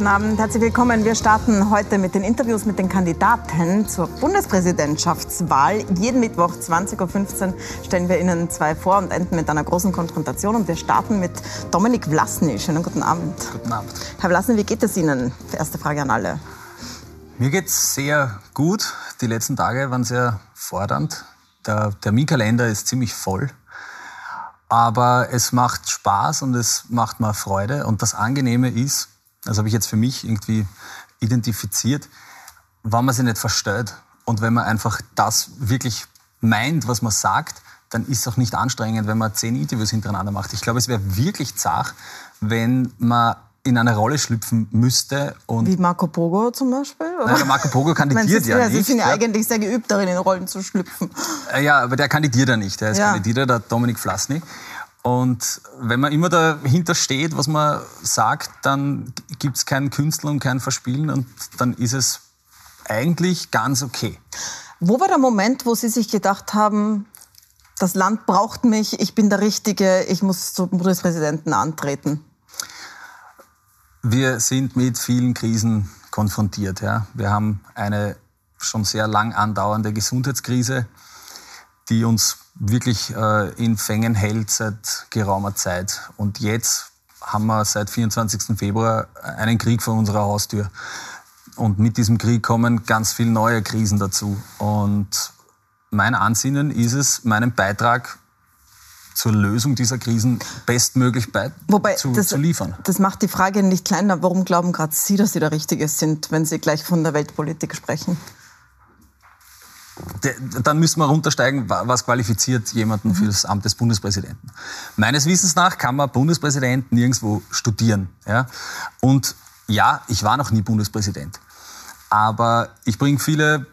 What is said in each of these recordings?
guten Abend, herzlich willkommen. Wir starten heute mit den Interviews mit den Kandidaten zur Bundespräsidentschaftswahl. Jeden Mittwoch 20.15 Uhr stellen wir Ihnen zwei vor und enden mit einer großen Konfrontation. Und wir starten mit Dominik Vlasny. Schönen guten Abend. Guten Abend. Herr Vlasny, wie geht es Ihnen? Erste Frage an alle. Mir geht es sehr gut. Die letzten Tage waren sehr fordernd. Der Terminkalender ist ziemlich voll. Aber es macht Spaß und es macht mir Freude. Und das Angenehme ist, das habe ich jetzt für mich irgendwie identifiziert, wenn man sich nicht verstellt und wenn man einfach das wirklich meint, was man sagt, dann ist es auch nicht anstrengend, wenn man zehn Interviews hintereinander macht. Ich glaube, es wäre wirklich zart, wenn man in eine Rolle schlüpfen müsste. Und Wie Marco Pogo zum Beispiel? Nein, Marco Pogo kandidiert ja, ja nicht. Sie sind ja eigentlich sehr geübt darin, in Rollen zu schlüpfen. Ja, aber der kandidiert ja nicht. Der ist ja. Kandidiert, der Dominik Flasny. Und wenn man immer dahinter steht, was man sagt, dann gibt es keinen Künstler und kein Verspielen und dann ist es eigentlich ganz okay. Wo war der Moment, wo Sie sich gedacht haben, das Land braucht mich, ich bin der Richtige, ich muss zum Bundespräsidenten antreten? Wir sind mit vielen Krisen konfrontiert. Ja. Wir haben eine schon sehr lang andauernde Gesundheitskrise, die uns wirklich äh, in Fängen hält seit geraumer Zeit. Und jetzt haben wir seit 24. Februar einen Krieg vor unserer Haustür. Und mit diesem Krieg kommen ganz viele neue Krisen dazu. Und mein Ansinnen ist es, meinen Beitrag zur Lösung dieser Krisen bestmöglich bei Wobei, zu, das, zu liefern. Das macht die Frage nicht kleiner. Warum glauben gerade Sie, dass Sie der Richtige sind, wenn Sie gleich von der Weltpolitik sprechen? Dann müssen wir runtersteigen, was qualifiziert jemanden für das Amt des Bundespräsidenten. Meines Wissens nach kann man Bundespräsident nirgendwo studieren. Ja? Und ja, ich war noch nie Bundespräsident. Aber ich bringe viele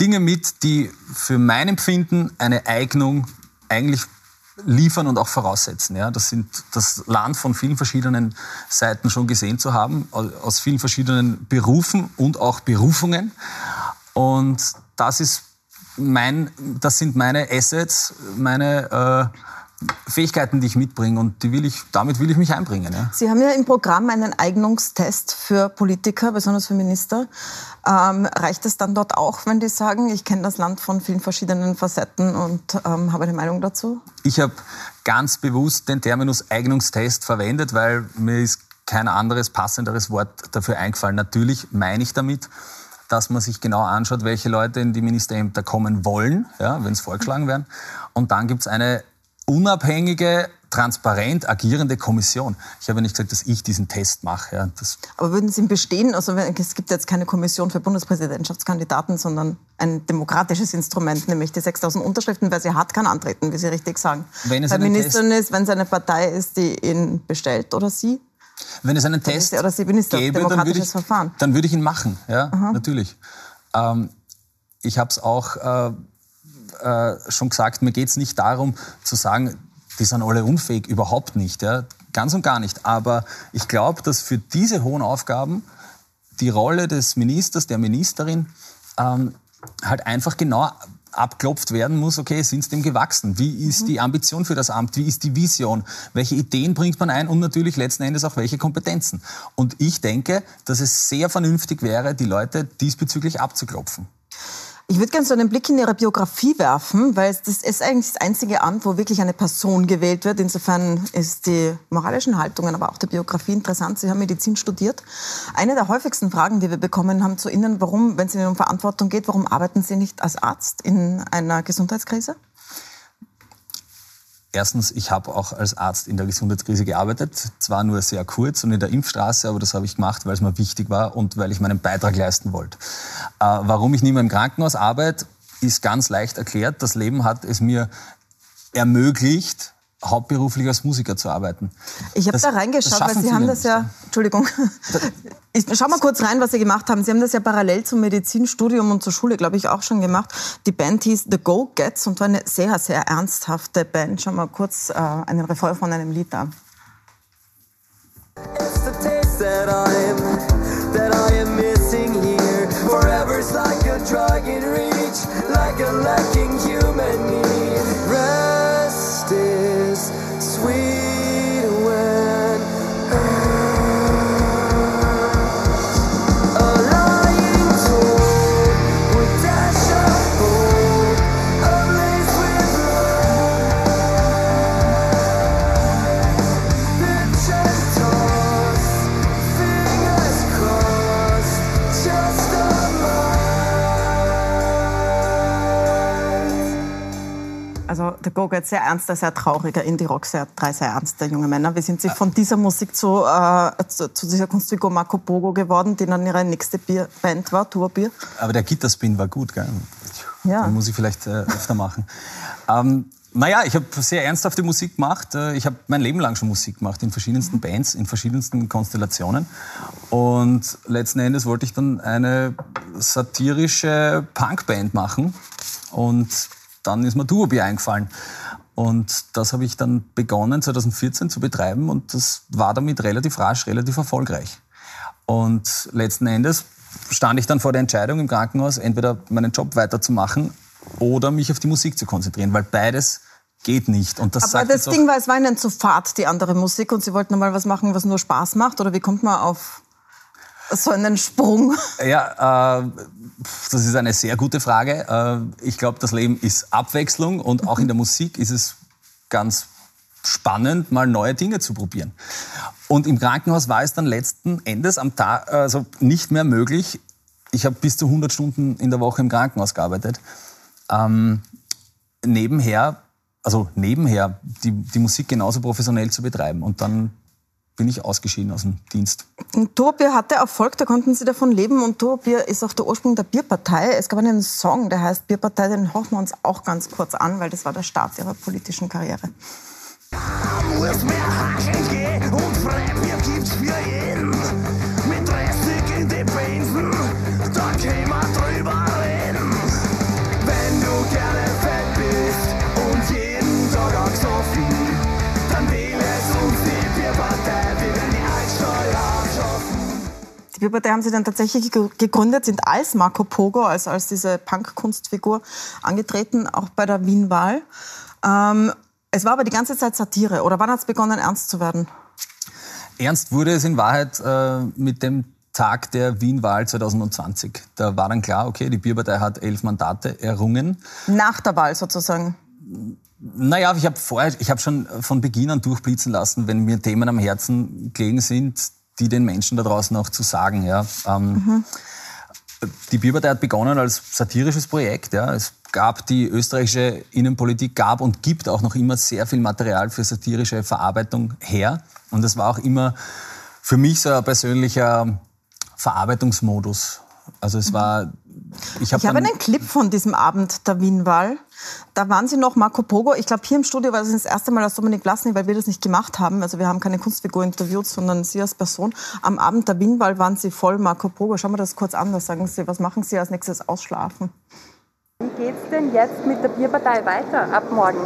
Dinge mit, die für mein Empfinden eine Eignung eigentlich liefern und auch voraussetzen. Ja, das sind das Land von vielen verschiedenen Seiten schon gesehen zu haben, aus vielen verschiedenen Berufen und auch Berufungen. Und das ist mein, das sind meine Assets, meine äh, Fähigkeiten, die ich mitbringe und die will ich, damit will ich mich einbringen. Ja. Sie haben ja im Programm einen Eignungstest für Politiker, besonders für Minister. Ähm, reicht es dann dort auch, wenn die sagen, ich kenne das Land von vielen verschiedenen Facetten und ähm, habe eine Meinung dazu? Ich habe ganz bewusst den Terminus Eignungstest verwendet, weil mir ist kein anderes passenderes Wort dafür eingefallen. Natürlich meine ich damit, dass man sich genau anschaut, welche Leute in die Ministerämter kommen wollen, ja, wenn es vorgeschlagen werden. Und dann gibt es eine unabhängige, transparent agierende Kommission. Ich habe nicht gesagt, dass ich diesen Test mache. Ja, Aber würden Sie ihn bestehen? Also es gibt jetzt keine Kommission für Bundespräsidentschaftskandidaten, sondern ein demokratisches Instrument, nämlich die 6000 Unterschriften. Wer sie hat, kann antreten, wie Sie richtig sagen. Wenn es Bei Ministern ist, wenn es eine Partei ist, die ihn bestellt oder Sie? Wenn es einen Test oder Sie gäbe, dann würde, ich, dann würde ich ihn machen. Ja, Aha. natürlich. Ähm, ich habe es auch äh, äh, schon gesagt, mir geht es nicht darum zu sagen, die sind alle unfähig, überhaupt nicht. Ja? Ganz und gar nicht. Aber ich glaube, dass für diese hohen Aufgaben die Rolle des Ministers, der Ministerin ähm, halt einfach genau abklopft werden muss, okay, sind es dem gewachsen? Wie ist mhm. die Ambition für das Amt? Wie ist die Vision? Welche Ideen bringt man ein? Und natürlich letzten Endes auch welche Kompetenzen? Und ich denke, dass es sehr vernünftig wäre, die Leute diesbezüglich abzuklopfen. Ich würde gerne so einen Blick in Ihre Biografie werfen, weil das ist eigentlich das einzige Amt, wo wirklich eine Person gewählt wird. Insofern ist die moralischen Haltungen, aber auch die Biografie interessant. Sie haben Medizin studiert. Eine der häufigsten Fragen, die wir bekommen haben zu Ihnen, warum, wenn es Ihnen um Verantwortung geht, warum arbeiten Sie nicht als Arzt in einer Gesundheitskrise? Erstens, ich habe auch als Arzt in der Gesundheitskrise gearbeitet, zwar nur sehr kurz und in der Impfstraße, aber das habe ich gemacht, weil es mir wichtig war und weil ich meinen Beitrag leisten wollte. Äh, warum ich nicht mehr im Krankenhaus arbeite, ist ganz leicht erklärt. Das Leben hat es mir ermöglicht, hauptberuflich als Musiker zu arbeiten. Ich habe da reingeschaut, weil Sie haben das ja, Entschuldigung, ich schau mal kurz rein, was Sie gemacht haben. Sie haben das ja parallel zum Medizinstudium und zur Schule, glaube ich, auch schon gemacht. Die Band hieß The Go Gets und war eine sehr, sehr ernsthafte Band. Schau mal kurz äh, einen Refrain von einem Lied an. It's the taste that I am, that I am missing here. Forever's like a drug in reach, like a lacking human need. Dr. Gogo, sehr ernster, sehr trauriger Indie-Rock, sehr, drei sehr ernste junge Männer. Wie sind Sie von dieser Musik zu, äh, zu, zu, dieser Kunstfigur Marco Bogo geworden, die dann Ihre nächste Bier Band war, Tourbier? Aber der Gitterspin war gut, gell? Ja. Den muss ich vielleicht äh, öfter machen. Ähm, naja, ich habe sehr ernsthafte Musik gemacht. Äh, ich habe mein Leben lang schon Musik gemacht, in verschiedensten Bands, in verschiedensten Konstellationen. Und letzten Endes wollte ich dann eine satirische Punkband machen. Und dann ist mir Duobi eingefallen. Und das habe ich dann begonnen 2014 zu betreiben und das war damit relativ rasch, relativ erfolgreich. Und letzten Endes stand ich dann vor der Entscheidung im Krankenhaus, entweder meinen Job weiterzumachen oder mich auf die Musik zu konzentrieren, weil beides geht nicht. Und das Aber das Ding war, es war Ihnen zu fad, die andere Musik, und Sie wollten mal was machen, was nur Spaß macht? Oder wie kommt man auf so einen Sprung? Ja, äh, das ist eine sehr gute Frage. Äh, ich glaube, das Leben ist Abwechslung und auch in der Musik ist es ganz spannend, mal neue Dinge zu probieren. Und im Krankenhaus war es dann letzten Endes am Tag also nicht mehr möglich. Ich habe bis zu 100 Stunden in der Woche im Krankenhaus gearbeitet. Ähm, nebenher, also nebenher, die, die Musik genauso professionell zu betreiben. Und dann bin ich ausgeschieden aus dem Dienst. Turbier hatte Erfolg, da konnten Sie davon leben und Turbier ist auch der Ursprung der Bierpartei. Es gab einen Song, der heißt Bierpartei, den hoffen wir uns auch ganz kurz an, weil das war der Start Ihrer politischen Karriere. Muss mehr Hakeln gehen und Freibier Die Bierpartei haben sie dann tatsächlich gegründet, sind als Marco Pogo, also als diese Punk-Kunstfigur angetreten, auch bei der Wien-Wahl. Ähm, es war aber die ganze Zeit Satire. Oder wann hat es begonnen, ernst zu werden? Ernst wurde es in Wahrheit äh, mit dem Tag der Wien-Wahl 2020. Da war dann klar, okay, die Bierpartei hat elf Mandate errungen. Nach der Wahl sozusagen? Naja, ich habe vorher, ich habe schon von Beginn an durchblitzen lassen, wenn mir Themen am Herzen gelegen sind, die den Menschen da draußen auch zu sagen. Ja. Ähm, mhm. Die Bierpartei hat begonnen als satirisches Projekt. Ja. Es gab die österreichische Innenpolitik, gab und gibt auch noch immer sehr viel Material für satirische Verarbeitung her. Und das war auch immer für mich so ein persönlicher Verarbeitungsmodus. Also es war. Ich habe hab einen Clip von diesem Abend der Wienwahl. Da waren Sie noch Marco Pogo. Ich glaube, hier im Studio war das das erste Mal als Dominik Lassny, weil wir das nicht gemacht haben. Also wir haben keine Kunstfigur interviewt, sondern Sie als Person. Am Abend der Wienwahl waren Sie voll Marco Pogo. Schauen wir das kurz an. Was sagen Sie? Was machen Sie als nächstes ausschlafen? Wie geht's denn jetzt mit der Bierpartei weiter ab morgen?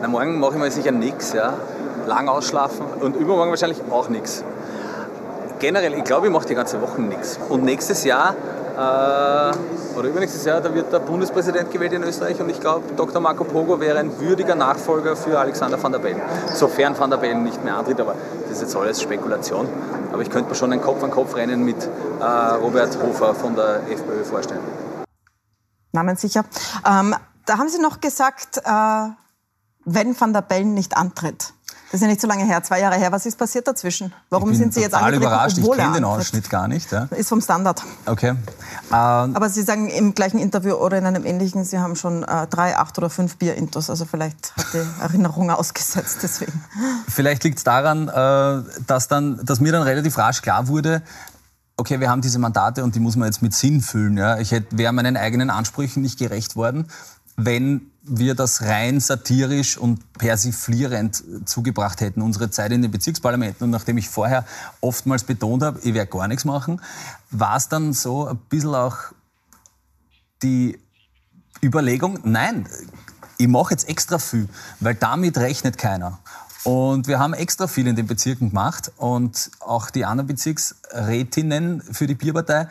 Na, morgen mache ich mal sicher nichts, ja. Lang ausschlafen und übermorgen wahrscheinlich auch nichts. Generell, ich glaube, ich mache die ganze Woche nichts. Und nächstes Jahr oder übernächstes Jahr, da wird der Bundespräsident gewählt in Österreich und ich glaube, Dr. Marco Pogo wäre ein würdiger Nachfolger für Alexander van der Bellen. Sofern van der Bellen nicht mehr antritt, aber das ist jetzt alles Spekulation. Aber ich könnte mir schon ein Kopf-an-Kopf-Rennen mit äh, Robert Hofer von der FPÖ vorstellen namenssicher. Ähm, da haben Sie noch gesagt, äh, wenn Van der Bellen nicht antritt. Das ist ja nicht so lange her, zwei Jahre her. Was ist passiert dazwischen? Warum sind Sie jetzt angetreten, überrascht. Ich kenne den Ausschnitt gar nicht. Ja. Ist vom Standard. Okay. Ähm, Aber Sie sagen im gleichen Interview oder in einem ähnlichen, Sie haben schon äh, drei, acht oder fünf Bier-Intos. Also vielleicht hat die Erinnerung ausgesetzt deswegen. Vielleicht liegt es daran, äh, dass, dann, dass mir dann relativ rasch klar wurde, okay, wir haben diese Mandate und die muss man jetzt mit Sinn füllen. Ja? Ich wäre meinen eigenen Ansprüchen nicht gerecht worden, wenn wir das rein satirisch und persiflierend zugebracht hätten, unsere Zeit in den Bezirksparlamenten. Und nachdem ich vorher oftmals betont habe, ich werde gar nichts machen, war es dann so ein bisschen auch die Überlegung, nein, ich mache jetzt extra viel, weil damit rechnet keiner. Und wir haben extra viel in den Bezirken gemacht und auch die anderen Bezirksrätinnen für die Bierpartei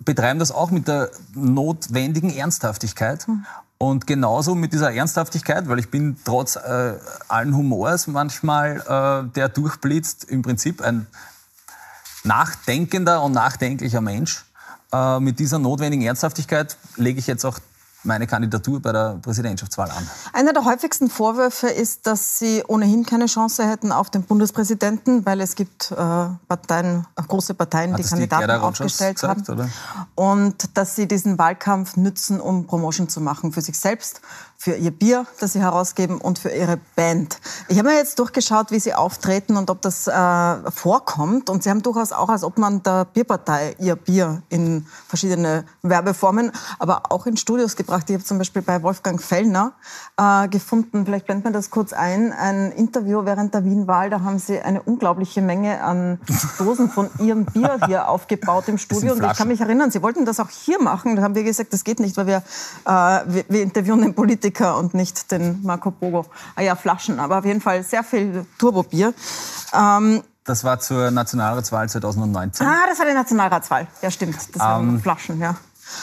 betreiben das auch mit der notwendigen Ernsthaftigkeit. Mhm. Und genauso mit dieser Ernsthaftigkeit, weil ich bin trotz äh, allen Humors manchmal, äh, der durchblitzt, im Prinzip ein nachdenkender und nachdenklicher Mensch. Äh, mit dieser notwendigen Ernsthaftigkeit lege ich jetzt auch meine Kandidatur bei der Präsidentschaftswahl an. Einer der häufigsten Vorwürfe ist, dass Sie ohnehin keine Chance hätten auf den Bundespräsidenten, weil es gibt äh, Parteien, äh, große Parteien, Hat die Kandidaten Rogers aufgestellt gesagt, haben. oder? Und dass Sie diesen Wahlkampf nützen, um Promotion zu machen für sich selbst, für Ihr Bier, das Sie herausgeben und für Ihre Band. Ich habe mir jetzt durchgeschaut, wie Sie auftreten und ob das äh, vorkommt. Und Sie haben durchaus auch als Obmann der Bierpartei Ihr Bier in verschiedene Werbeformen, aber auch in Studios gebracht. Ich habe zum Beispiel bei Wolfgang Fellner äh, gefunden, vielleicht blendet man das kurz ein, ein Interview während der Wien-Wahl. Da haben Sie eine unglaubliche Menge an Dosen von Ihrem Bier hier aufgebaut im Studio. Und ich kann mich erinnern, Sie wollten das auch hier machen. Da haben wir gesagt, das geht nicht, weil wir, äh, wir, wir interviewen den Politiker und nicht den Marco Pogo. Ah ja, Flaschen, aber auf jeden Fall sehr viel Turbobier. Ähm, Das war zur Nationalratswahl 2019. ah, das war die Nationalratswahl. Ja, stimmt. Das waren Ähm, Flaschen, ja.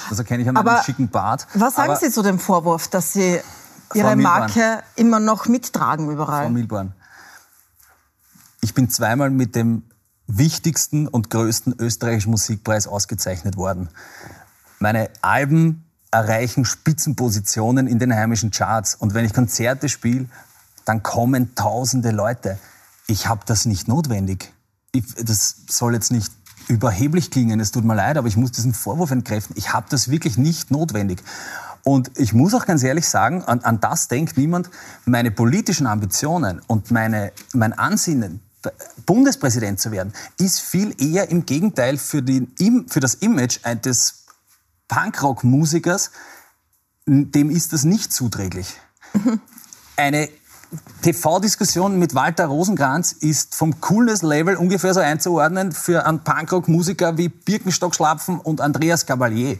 Das erkenne ich an einem schicken Bart. Was sagen Aber Sie zu dem Vorwurf, dass Sie Ihre. Marke immer noch mittragen überall? Frau Milborn, ich bin zweimal mit dem wichtigsten und größten österreichischen Musikpreis ausgezeichnet worden. Meine Alben erreichen Spitzenpositionen in den heimischen Charts. Und wenn ich Konzerte spiele, dann kommen tausende Leute. Ich habe das nicht notwendig. Ich, das soll jetzt nicht überheblich klingen, es tut mir leid, aber ich muss diesen Vorwurf entkräften. Ich habe das wirklich nicht notwendig. Und ich muss auch ganz ehrlich sagen, an, an das denkt niemand. Meine politischen Ambitionen und meine, mein Ansinnen, Bundespräsident zu werden, ist viel eher im Gegenteil für, die, für das Image des Punkrock-Musikers, dem ist das nicht zuträglich. Eine TV-Diskussion mit Walter Rosenkranz ist vom Coolness-Level ungefähr so einzuordnen für einen Punkrock-Musiker wie Birkenstock Schlapfen und Andreas Gabalier.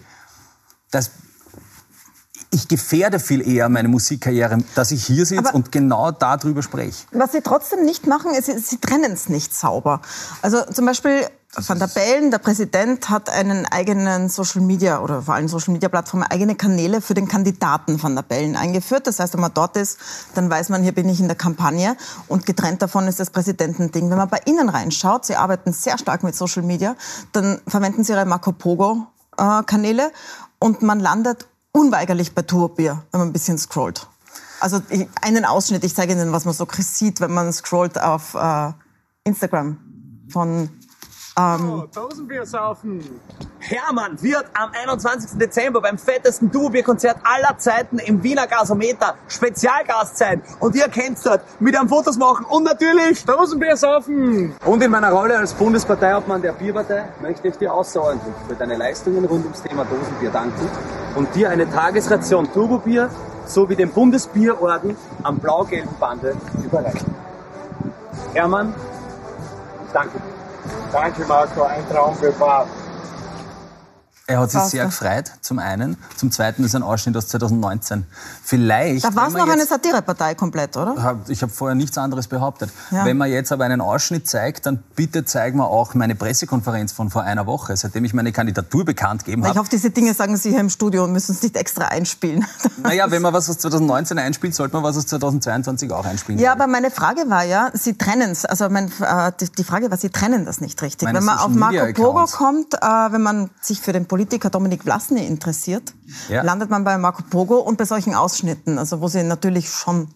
Das, ich gefährde viel eher meine Musikkarriere, dass ich hier sitze und genau darüber spreche. Was sie trotzdem nicht machen, ist, sie, sie trennen es nicht sauber. Also zum Beispiel Van der Bellen, der Präsident, hat einen eigenen Social Media oder vor allem Social Media Plattformen, eigene Kanäle für den Kandidaten Van der Bellen eingeführt. Das heißt, wenn man dort ist, dann weiß man, hier bin ich in der Kampagne und getrennt davon ist das Präsidentending. Wenn man bei Ihnen reinschaut, Sie arbeiten sehr stark mit Social Media, dann verwenden Sie Ihre Marco Pogo äh, Kanäle und man landet unweigerlich bei Turbier, wenn man ein bisschen scrollt. Also einen Ausschnitt, ich zeige Ihnen, was man so sieht, wenn man scrollt auf äh, Instagram von Dosenbier saufen. Hermann wird am 21. Dezember beim fettesten Duo-Bier-Konzert aller Zeiten im Wiener Gasometer Spezialgast sein. Und ihr kennt's dort mit einem Fotos machen und natürlich Dosenbier saufen. Und in meiner Rolle als Bundesparteiobmann der Bierpartei möchte ich dir außerordentlich für deine Leistungen rund ums Thema Dosenbier danken und dir eine Tagesration Turbobier sowie den Bundesbierorden am blau-gelben Bande überreichen. Hermann, danke. Danke, Marco, ein Traum für Bad. Er hat sich Passt, sehr gefreut, zum einen. Zum zweiten ist ein Ausschnitt aus 2019. Vielleicht. Da war es noch eine Satirepartei komplett, oder? hab- Ich habe vorher nichts anderes behauptet. Ja. Wenn man jetzt aber einen Ausschnitt zeigt, dann bitte zeigen wir auch meine Pressekonferenz von vor einer Woche, seitdem ich meine Kandidatur bekannt gegeben Ich habe. hoffe, diese Dinge sagen Sie hier im Studio und müssen es nicht extra einspielen. Naja, wenn man was aus 2019 einspielt, sollte man was aus 2022 auch einspielen. Ja, ich. aber meine Frage war ja, Sie trennen es. Also mein, äh, die, die Frage war, Sie trennen das nicht richtig. Meine wenn man auf Social Marco Media Pogo Accounts. kommt, äh, wenn man sich für den Politiker Dominik Vlasny interessiert, Ja. landet man bei Marco Pogo und bei solchen Ausschnitten, also wo Sie natürlich schon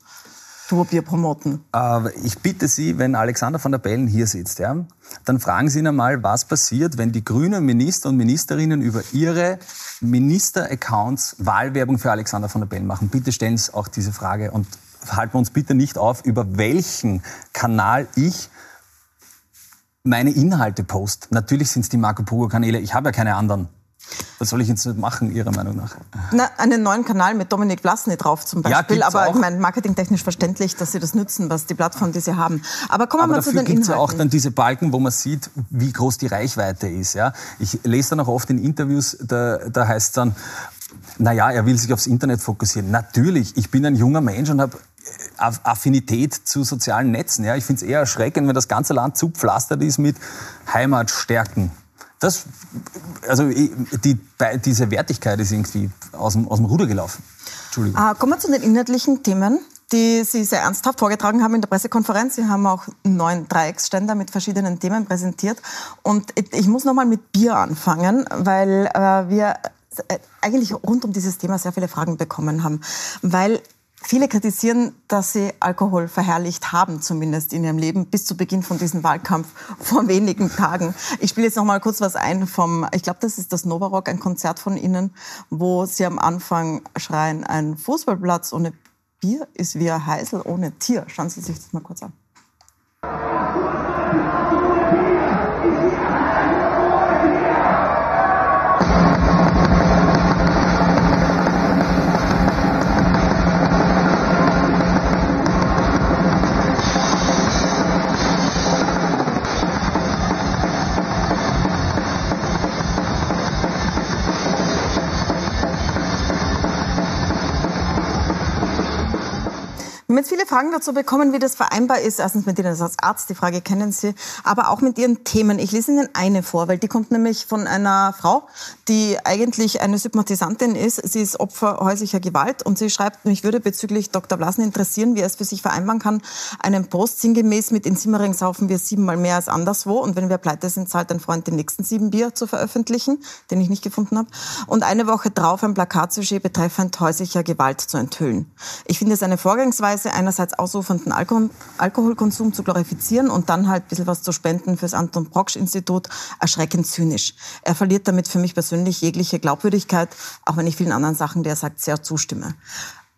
Turbier promoten. Aber ich bitte Sie, wenn Alexander van der Bellen hier sitzt, ja, dann fragen Sie ihn einmal, was passiert, wenn die grünen Minister und Ministerinnen über ihre Minister-Accounts Wahlwerbung für Alexander van der Bellen machen. Bitte stellen Sie auch diese Frage und halten wir uns bitte nicht auf, über welchen Kanal ich meine Inhalte post. Natürlich sind es die Marco Pogo-Kanäle. Ich habe ja keine anderen. Was soll ich jetzt machen, Ihrer Meinung nach? Na, einen neuen Kanal mit Dominik Vlasny drauf zum Ja, Beispiel. gibt's aber auch. ich meine, marketingtechnisch verständlich, dass Sie das nützen, was die Plattform, die Sie haben. Aber kommen wir Aber mal zu dafür den gibt es ja Inhalten. auch dann diese Balken, wo man sieht, wie groß die Reichweite ist. Ja? Ich lese dann auch oft in Interviews, da, da heißt es dann, naja, er will sich aufs Internet fokussieren. Natürlich, ich bin ein junger Mensch und habe Aff- Affinität zu sozialen Netzen. Ja? Ich finde es eher erschreckend, wenn das ganze Land zupflastert ist mit Heimatstärken. Das, also die, diese Wertigkeit ist irgendwie aus dem, aus dem Ruder gelaufen. Entschuldigung. Ah, kommen wir zu den inhaltlichen Themen, die Sie sehr ernsthaft vorgetragen haben in der Pressekonferenz. Sie haben auch neuen Dreiecksständer mit verschiedenen Themen präsentiert. Und ich muss noch mal mit Bier anfangen, weil äh, wir äh, eigentlich rund um dieses Thema sehr viele Fragen bekommen haben, weil Viele kritisieren, dass sie Alkohol verherrlicht haben, zumindest in ihrem Leben, bis zu Beginn von diesem Wahlkampf vor wenigen Tagen. Ich spiele jetzt noch mal kurz was ein vom, ich glaube, das ist das Novarock, ein Konzert von Ihnen, wo Sie am Anfang schreien, ein Fußballplatz ohne Bier ist wie ein Heisel ohne Tier. Schauen Sie sich das mal kurz an. Jetzt viele Fragen dazu bekommen, wie das vereinbar ist. Erstens mit Ihnen als Arzt, die Frage kennen Sie, aber auch mit Ihren Themen. Ich lese Ihnen eine vor, weil die kommt nämlich von einer Frau, die eigentlich eine Sympathisantin ist. Sie ist Opfer häuslicher Gewalt und sie schreibt, mich würde bezüglich Dr. Blasen interessieren, wie er es für sich vereinbaren kann, einen Post sinngemäß mit in Simmering saufen wir siebenmal mehr als anderswo und wenn wir pleite sind, zahlt ein Freund den nächsten sieben Bier zu veröffentlichen, den ich nicht gefunden habe. Und eine Woche drauf ein Plakatsujet betreffend häuslicher Gewalt zu enthüllen. Ich finde es eine Vorgangsweise, Weise einerseits ausufernden Alkohol Alkoholkonsum zu glorifizieren und dann halt ein bisschen was zu spenden fürs Anton Brocksch Institut, erschreckend zynisch. Er verliert damit für mich persönlich jegliche Glaubwürdigkeit, auch wenn ich vielen anderen Sachen, die er sagt, sehr zustimme.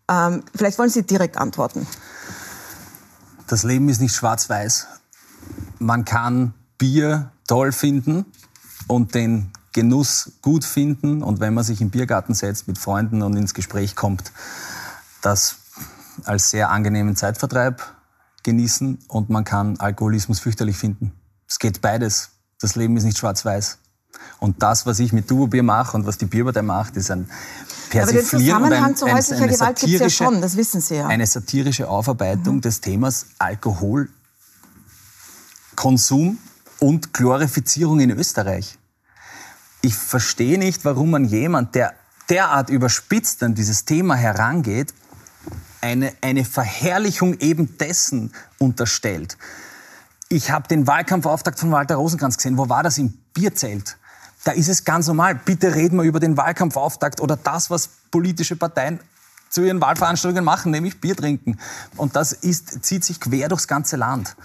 Ähm, vielleicht wollen Sie direkt antworten. Das Leben ist nicht schwarz-weiß. Man kann Bier toll finden und den Genuss gut finden und wenn man sich im Biergarten setzt mit Freunden und ins Gespräch kommt, das als sehr angenehmen Zeitvertreib genießen und man kann Alkoholismus fürchterlich finden. Es geht beides. Das Leben ist nicht schwarz-weiß. Und das, was ich mit Duo-Bier mache und was die Bierpartei macht, ist ein Persiflieren und ein, zu häuslicher ein, Gewalt gibt es ja schon, das wissen Sie ja. Eine satirische Aufarbeitung mhm. des Themas Alkoholkonsum und Glorifizierung in Österreich. Ich verstehe nicht, warum man jemand, der derart überspitzt an dieses Thema herangeht, eine, eine Verherrlichung eben dessen unterstellt. Ich habe den Wahlkampfauftakt von Walter Rosenkranz gesehen. Wo war das? Im Bierzelt. Da ist es ganz normal. Bitte reden wir über den Wahlkampfauftakt oder das, was politische Parteien zu ihren Wahlveranstaltungen machen, nämlich Bier trinken. Und das ist, zieht sich quer durchs ganze Land.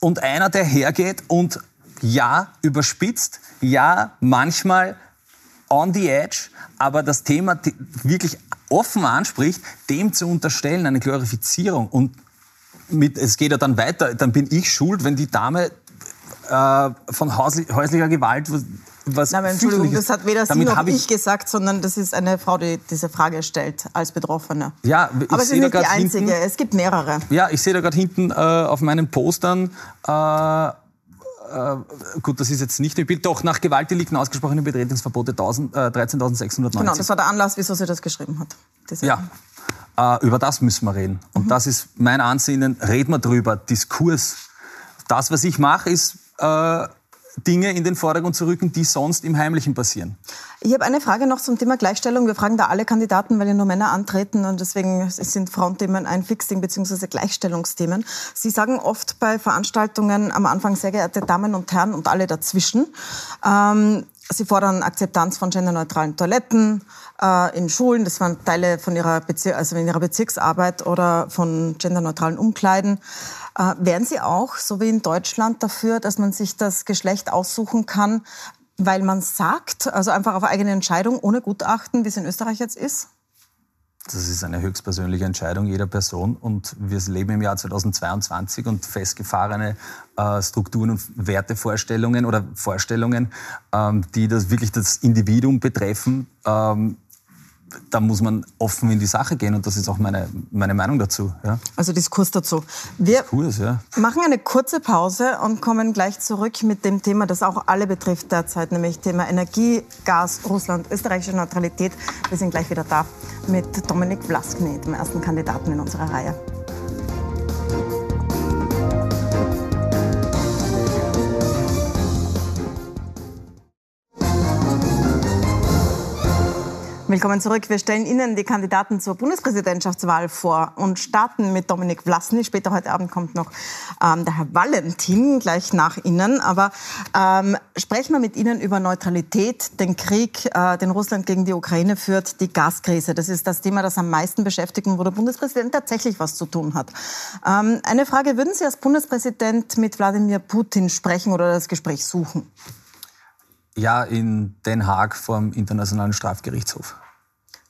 Und einer, der hergeht und ja, überspitzt, ja, manchmal on the edge, aber das Thema wirklich offen anspricht, dem zu unterstellen, eine Glorifizierung und mit, es geht ja dann weiter, dann bin ich schuld, wenn die Dame äh, von häuslicher Gewalt was Nein, Entschuldigung, das hat weder Sie noch ich, ich gesagt, sondern das ist eine Frau, die diese Frage stellt als Betroffene. Ja, Aber es ist nicht die einzige, hinten, es gibt mehrere. Ja, ich sehe da gerade hinten äh, auf meinen Postern äh, äh, gut, das ist jetzt nicht im Bild, doch nach Gewaltdelikten ausgesprochene Betretungsverbote äh, 13.690. Genau, das war der Anlass, wieso sie das geschrieben hat. Ja, äh, über das müssen wir reden. Und mhm. das ist mein Ansinnen, reden wir drüber, Diskurs. Das, was ich mache, ist äh, Dinge in den Vordergrund zu rücken, die sonst im Heimlichen passieren. Ich habe eine Frage noch zum Thema Gleichstellung. Wir fragen da alle Kandidaten, weil ja nur Männer antreten und deswegen sind Frauenthemen ein Fixing bzw. Gleichstellungsthemen. Sie sagen oft bei Veranstaltungen am Anfang, sehr geehrte Damen und Herren und alle dazwischen. Ähm, Sie fordern Akzeptanz von genderneutralen Toiletten äh, in Schulen. Das waren Teile von ihrer, Bezir also in ihrer Bezirksarbeit oder von genderneutralen Umkleiden. Äh, wären Sie auch, so wie in Deutschland, dafür, dass man sich das Geschlecht aussuchen kann, weil man sagt, also einfach auf eigene Entscheidung, ohne Gutachten, wie es in Österreich jetzt ist? Das ist eine höchstpersönliche Entscheidung jeder Person und wir leben im Jahr 2022 und festgefahrene äh, Strukturen und Wertevorstellungen oder Vorstellungen, ähm, die das wirklich das Individuum betreffen, ähm, da muss man offen in die Sache gehen und das ist auch meine, meine Meinung dazu. Ja. Also Diskurs dazu. Wir Diskurs, ja. machen eine kurze Pause und kommen gleich zurück mit dem Thema, das auch alle betrifft derzeit, nämlich Thema Energie, Gas, Russland, österreichische Neutralität. Wir sind gleich wieder da mit Dominik Vlaskny, dem ersten Kandidaten in unserer Reihe. Willkommen zurück. Wir stellen Ihnen die Kandidaten zur Bundespräsidentschaftswahl vor und starten mit Dominik Vlasny. Später heute Abend kommt noch ähm, der Herr Valentin gleich nach Ihnen. Aber ähm, sprechen wir mit Ihnen über Neutralität, den Krieg, äh, den Russland gegen die Ukraine führt, die Gaskrise. Das ist das Thema, das am meisten beschäftigt und wo der Bundespräsident tatsächlich was zu tun hat. Ähm, eine Frage, würden Sie als Bundespräsident mit Wladimir Putin sprechen oder das Gespräch suchen? Ja, in Den Haag vom Internationalen Strafgerichtshof.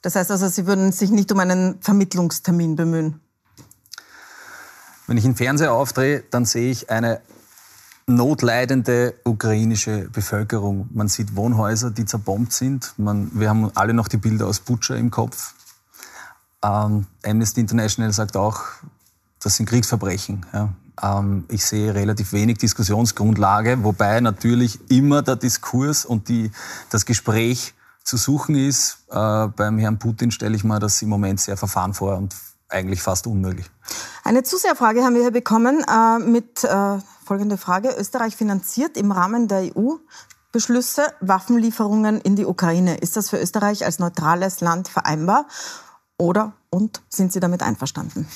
Das heißt also, Sie würden sich nicht um einen Vermittlungstermin bemühen? Wenn ich im Fernseher aufdrehe, dann sehe ich eine notleidende ukrainische Bevölkerung. Man sieht Wohnhäuser, die zerbombt sind. Man, wir haben alle noch die Bilder aus Butscha im Kopf. Ähm, Amnesty International sagt auch, das sind Kriegsverbrechen. Ja. Ähm, ich sehe relativ wenig Diskussionsgrundlage, wobei natürlich immer der Diskurs und die, das Gespräch zu suchen ist. Äh, beim Herrn Putin stelle ich mir das im Moment sehr verfahren vor und eigentlich fast unmöglich. Eine Zuseherfrage haben wir hier bekommen äh, mit äh, folgender Frage. Österreich finanziert im Rahmen der EU Beschlüsse Waffenlieferungen in die Ukraine. Ist das für Österreich als neutrales Land vereinbar? Oder und sind Sie damit einverstanden?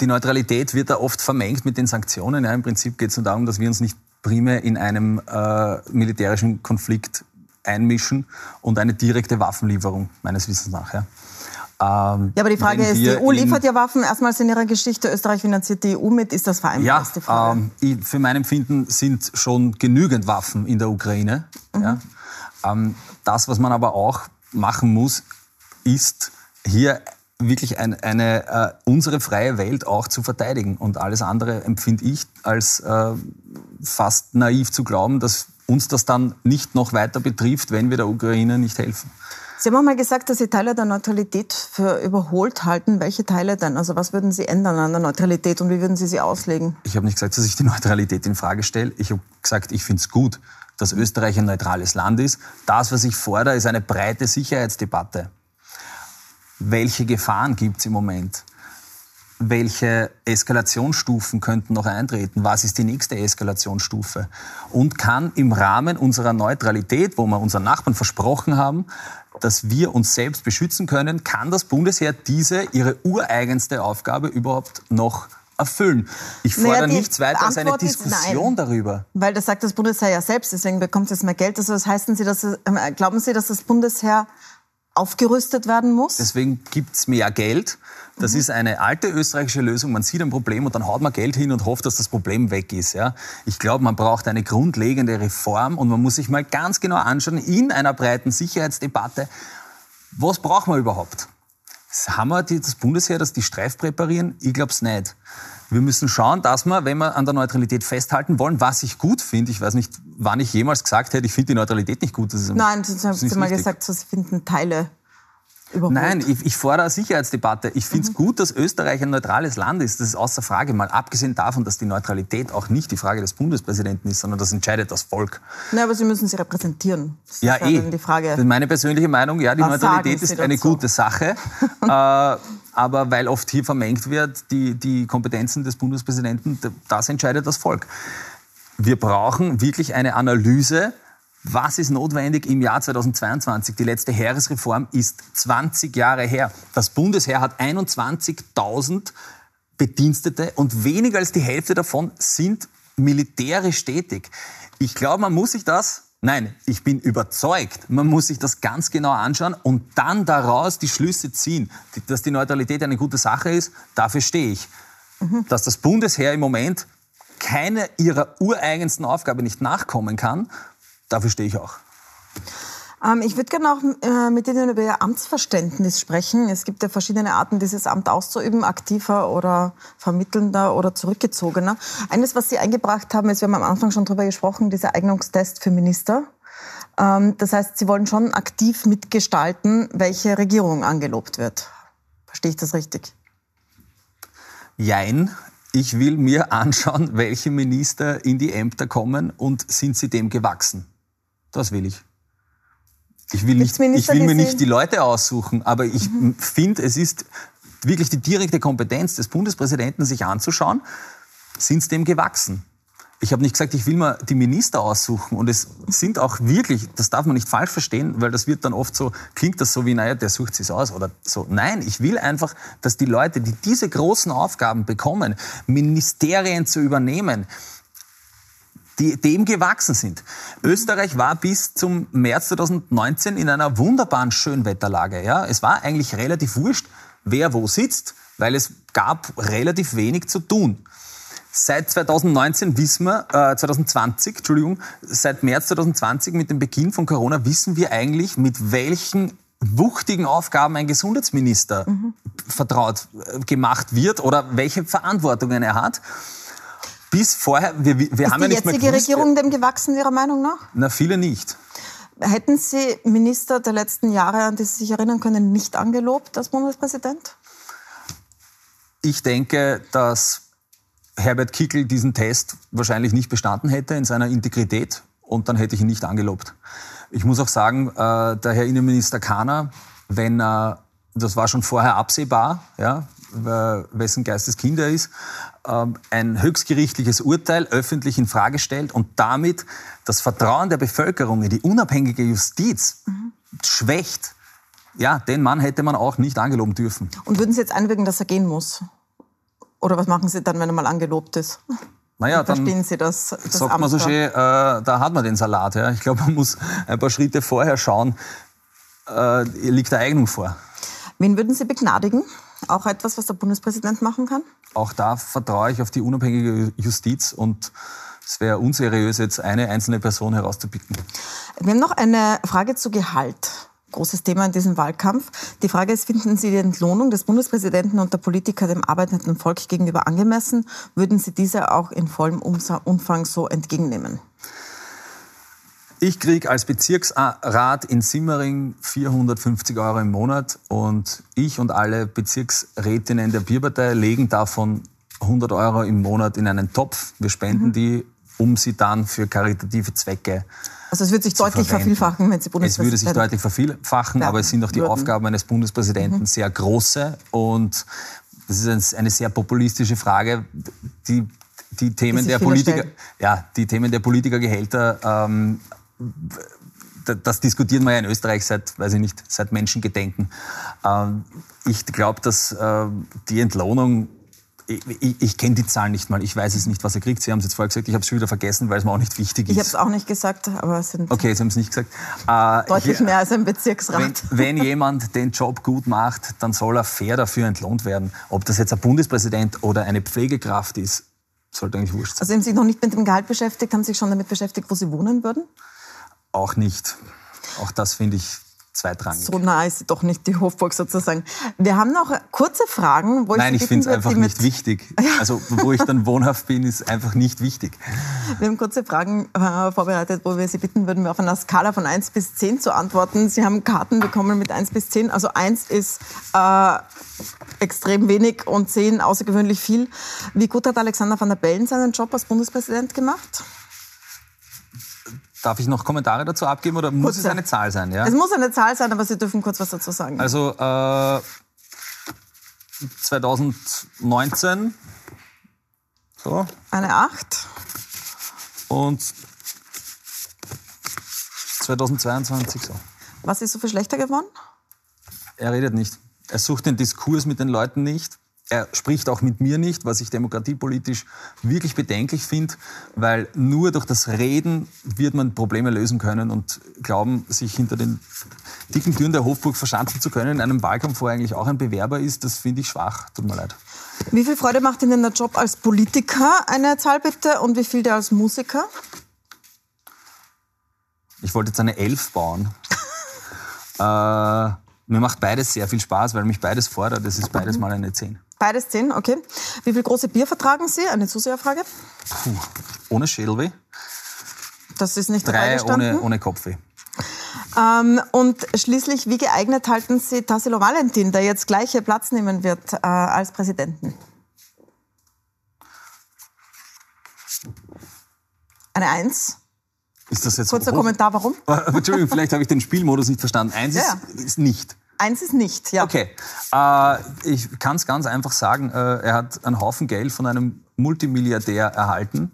Die Neutralität wird da oft vermengt mit den Sanktionen. Ja, Im Prinzip geht es nur darum, dass wir uns nicht primär in einem äh, militärischen Konflikt einmischen und eine direkte Waffenlieferung, meines Wissens nach. Ja. Ähm, ja, aber die Frage ist, die EU liefert ja Waffen erstmals in ihrer Geschichte, Österreich finanziert die EU mit, ist das vereinbar? Ja, ähm, ich, für mein Empfinden sind schon genügend Waffen in der Ukraine. Mhm. Ja. Ähm, das, was man aber auch machen muss, ist hier wirklich ein, eine, äh, unsere freie Welt auch zu verteidigen. Und alles andere empfinde ich als äh, fast naiv zu glauben, dass uns das dann nicht noch weiter betrifft, wenn wir der Ukraine nicht helfen. Sie haben auch mal gesagt, dass Sie Teile der Neutralität für überholt halten. Welche Teile denn? Also was würden Sie ändern an der Neutralität und wie würden Sie sie auslegen? Ich habe nicht gesagt, dass ich die Neutralität in Frage stelle. Ich habe gesagt, ich finde es gut, dass Österreich ein neutrales Land ist. Das, was ich fordere, ist eine breite Sicherheitsdebatte welche Gefahren gibt es im Moment? Welche Eskalationsstufen könnten noch eintreten? Was ist die nächste Eskalationsstufe? Und kann im Rahmen unserer Neutralität, wo wir unseren Nachbarn versprochen haben, dass wir uns selbst beschützen können, kann das Bundesheer diese ihre ureigenste Aufgabe überhaupt noch erfüllen. Ich fordere naja, nichts weiter als eine Diskussion darüber. Weil das sagt das Bundesheer ja selbst, deswegen bekommt es mehr Geld. Also das heißen Sie, dass, äh, glauben Sie, dass das Bundesheer aufgerüstet werden muss? Deswegen gibt's mehr Geld. Das mhm. ist eine alte österreichische Lösung. Man sieht ein Problem und dann haut man Geld hin und hofft, dass das Problem weg ist. Ja? Ich glaube, man braucht eine grundlegende Reform und man muss sich mal ganz genau anschauen in einer breiten Sicherheitsdebatte, was braucht man überhaupt? Haben wir das Bundesheer, das die Streif präparieren? Ich glaube es nicht. Wir müssen schauen, dass wir, wenn wir an der Neutralität festhalten wollen, was ich gut finde, ich weiß nicht, wann ich jemals gesagt hätte, ich finde die Neutralität nicht gut. Das ist, Nein, Sie haben Sie mal gesagt, Sie finden Teile Überholt. Nein, ich, ich fordere eine Sicherheitsdebatte. Ich finde es mhm. gut, dass Österreich ein neutrales Land ist. Das ist außer Frage. Mal abgesehen davon, dass die Neutralität auch nicht die Frage des Bundespräsidenten ist, sondern das entscheidet das Volk. Nein, aber Sie müssen sie repräsentieren. Das ja, eh. Die Frage. Das ist meine persönliche Meinung. Ja, die Was Neutralität ist eine gute Sache. äh, aber weil oft hier vermengt wird, die, die Kompetenzen des Bundespräsidenten, das entscheidet das Volk. Wir brauchen wirklich eine Analyse was ist notwendig im Jahr 2022? Die letzte Heeresreform ist 20 Jahre her. Das Bundesheer hat 21.000 Bedienstete und weniger als die Hälfte davon sind militärisch tätig. Ich glaube, man muss sich das Nein, ich bin überzeugt, man muss sich das ganz genau anschauen und dann daraus die Schlüsse ziehen. Dass die Neutralität eine gute Sache ist, dafür stehe ich. Mhm. Dass das Bundesheer im Moment keine ihrer ureigensten Aufgabe nicht nachkommen kann, dafür stehe ich auch. Ähm, ich würde gerne auch äh, mit Ihnen über Ihr Amtsverständnis sprechen. Es gibt ja verschiedene Arten, dieses Amt auszuüben, aktiver oder vermittelnder oder zurückgezogener. Eines, was Sie eingebracht haben, ist, wir haben am Anfang schon darüber gesprochen, dieser Eignungstest für Minister. Ähm, das heißt, Sie wollen schon aktiv mitgestalten, welche Regierung angelobt wird. Verstehe ich das richtig? Jein. Ich will mir anschauen, welche Minister in die Ämter kommen und sind sie dem gewachsen. Das will ich. Ich will, nicht, ich will mir nicht die Leute aussuchen, aber ich mhm. finde, es ist wirklich die direkte Kompetenz des Bundespräsidenten, sich anzuschauen, sind sie dem gewachsen. Ich habe nicht gesagt, ich will mir die Minister aussuchen. Und es sind auch wirklich, das darf man nicht falsch verstehen, weil das wird dann oft so, klingt das so wie, naja, der sucht sich aus oder so. Nein, ich will einfach, dass die Leute, die diese großen Aufgaben bekommen, Ministerien zu übernehmen, die dem gewachsen sind. Österreich war bis zum März 2019 in einer wunderbaren Schönwetterlage. Ja, es war eigentlich relativ wurscht, wer wo sitzt, weil es gab relativ wenig zu tun. Seit 2019 wissen wir, äh, 2020, Entschuldigung, seit März 2020 mit dem Beginn von Corona wissen wir eigentlich, mit welchen wuchtigen Aufgaben ein Gesundheitsminister mhm. vertraut äh, gemacht wird oder welche Verantwortungen er hat bis vorher, wir, wir ist haben ja nicht mehr gewusst, die jetzige Regierung dem gewachsen, Ihrer Meinung nach? Na, viele nicht. Hätten Sie Minister der letzten Jahre, an die Sie sich erinnern können, nicht angelobt als Bundespräsident? Ich denke, dass Herbert Kickel diesen Test wahrscheinlich nicht bestanden hätte in seiner Integrität und dann hätte ich ihn nicht angelobt. Ich muss auch sagen, äh, der Herr Innenminister Kahner, wenn er, das war schon vorher absehbar, ja, wessen Geisteskind er ist, ähm, ein höchstgerichtliches Urteil öffentlich in Frage stellt und damit das Vertrauen der Bevölkerung in die unabhängige Justiz mhm. schwächt, ja, den Mann hätte man auch nicht angeloben dürfen. Und würden Sie jetzt einwirken, dass er gehen muss? Oder was machen Sie dann, wenn er mal angelobt ist? Naja, dann verstehen Sie das? das sagt Amt man so schön, äh, da hat man den Salat. Ja. Ich glaube, man muss ein paar Schritte vorher schauen, äh, liegt der Eignung vor. Wen würden Sie begnadigen? Auch etwas, was der Bundespräsident machen kann? Auch da vertraue ich auf die unabhängige Justiz und es wäre unseriös, jetzt eine einzelne Person herauszupicken. Wir haben noch eine Frage zu Gehalt. Großes Thema in diesem Wahlkampf. Die Frage ist, finden Sie die Entlohnung des Bundespräsidenten und der Politiker dem arbeitenden Volk gegenüber angemessen? Würden Sie diese auch in vollem Umfang so entgegennehmen? Ich kriege als Bezirksrat in Simmering 450 Euro im Monat und ich und alle Bezirksrätinnen der Bierpartei legen davon 100 Euro im Monat in einen Topf. Wir spenden mhm. die, um sie dann für karitative Zwecke also es wird sich deutlich verwenden. vervielfachen, wenn Sie Bundespräsident Es würde sich deutlich vervielfachen, aber es sind auch die würden. Aufgaben eines Bundespräsidenten mhm. sehr große und das ist eine sehr populistische Frage. Die, die Themen die der Politiker, ja, die Themen der Politikergehälter ähm, das diskutieren wir ja in Österreich seit, weiß ich nicht, seit Menschengedenken. Ähm, ich glaube, dass äh, die Entlohnung ich, ich, ich kenne die Zahlen nicht mal. Ich weiß es nicht, was er kriegt. Sie haben es jetzt vorher gesagt. Ich habe es schon wieder vergessen, weil es mir auch nicht wichtig ist. Ich habe es auch nicht gesagt, aber es sind okay, Sie haben es nicht gesagt. Äh, deutlich mehr als ein Bezirksrat. Wenn, wenn jemand den Job gut macht, dann soll er fair dafür entlohnt werden. Ob das jetzt ein Bundespräsident oder eine Pflegekraft ist, sollte eigentlich wurscht sein. Also Sie haben sich noch nicht mit dem Gehalt beschäftigt, haben Sie sich schon damit beschäftigt, wo Sie wohnen würden? Auch nicht. Auch das finde ich zweitrangig. So nah ist doch nicht, die Hofburg sozusagen. Wir haben noch kurze Fragen. Wo ich Nein, ich finde es einfach nicht wichtig. Also wo ich dann wohnhaft bin, ist einfach nicht wichtig. Wir haben kurze Fragen äh, vorbereitet, wo wir Sie bitten würden, auf einer Skala von 1 bis 10 zu antworten. Sie haben Karten bekommen mit 1 bis 10. Also 1 ist äh, extrem wenig und 10 außergewöhnlich viel. Wie gut hat Alexander van der Bellen seinen Job als Bundespräsident gemacht? Darf ich noch Kommentare dazu abgeben oder muss Kurze. es eine Zahl sein? Ja? Es muss eine Zahl sein, aber Sie dürfen kurz was dazu sagen. Also äh, 2019 so. Eine 8. Und 2022 so. Was ist so viel schlechter geworden? Er redet nicht. Er sucht den Diskurs mit den Leuten nicht. Er spricht auch mit mir nicht, was ich demokratiepolitisch wirklich bedenklich finde, weil nur durch das Reden wird man Probleme lösen können und glauben, sich hinter den dicken Türen der Hofburg verschanzen zu können in einem Wahlkampf, wo er eigentlich auch ein Bewerber ist, das finde ich schwach. Tut mir leid. Wie viel Freude macht Ihnen der Job als Politiker? Eine Zahl bitte. Und wie viel der als Musiker? Ich wollte jetzt eine Elf bauen. äh, mir macht beides sehr viel Spaß, weil mich beides fordert. Es ist beides mal eine Zehn. Beides 10, okay. Wie viel große Bier vertragen Sie? Eine Zuseherfrage. Puh, ohne Schädelweh. Das ist nicht Drei ohne, ohne Kopfweh. Ähm, und schließlich, wie geeignet halten Sie Tassilo Valentin, der jetzt gleiche Platz nehmen wird äh, als Präsidenten? Eine Eins. Ist das jetzt Kurzer hoch? Kommentar, warum? Entschuldigung, vielleicht habe ich den Spielmodus nicht verstanden. Eins ja. ist, ist nicht. Eins ist nicht, ja. Okay. Äh, ich kann es ganz einfach sagen. Äh, er hat einen Haufen Geld von einem Multimilliardär erhalten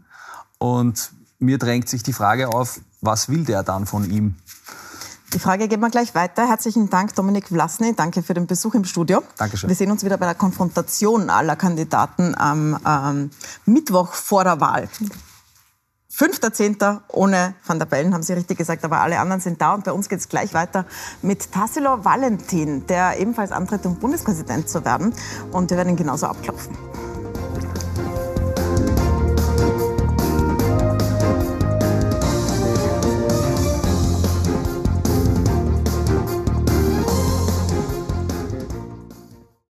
Und mir drängt sich die Frage auf, was will der dann von ihm? Die Frage geben wir gleich weiter. Herzlichen Dank, Dominik Vlasny. Danke für den Besuch im Studio. Dankeschön. Wir sehen uns wieder bei der Konfrontation aller Kandidaten am ähm, Mittwoch vor der Wahl. 5.10. ohne Van der Bellen, haben Sie richtig gesagt, aber alle anderen sind da. Und bei uns geht es gleich weiter mit Tassilo Valentin, der ebenfalls antritt, um Bundespräsident zu werden. Und wir werden ihn genauso abklopfen.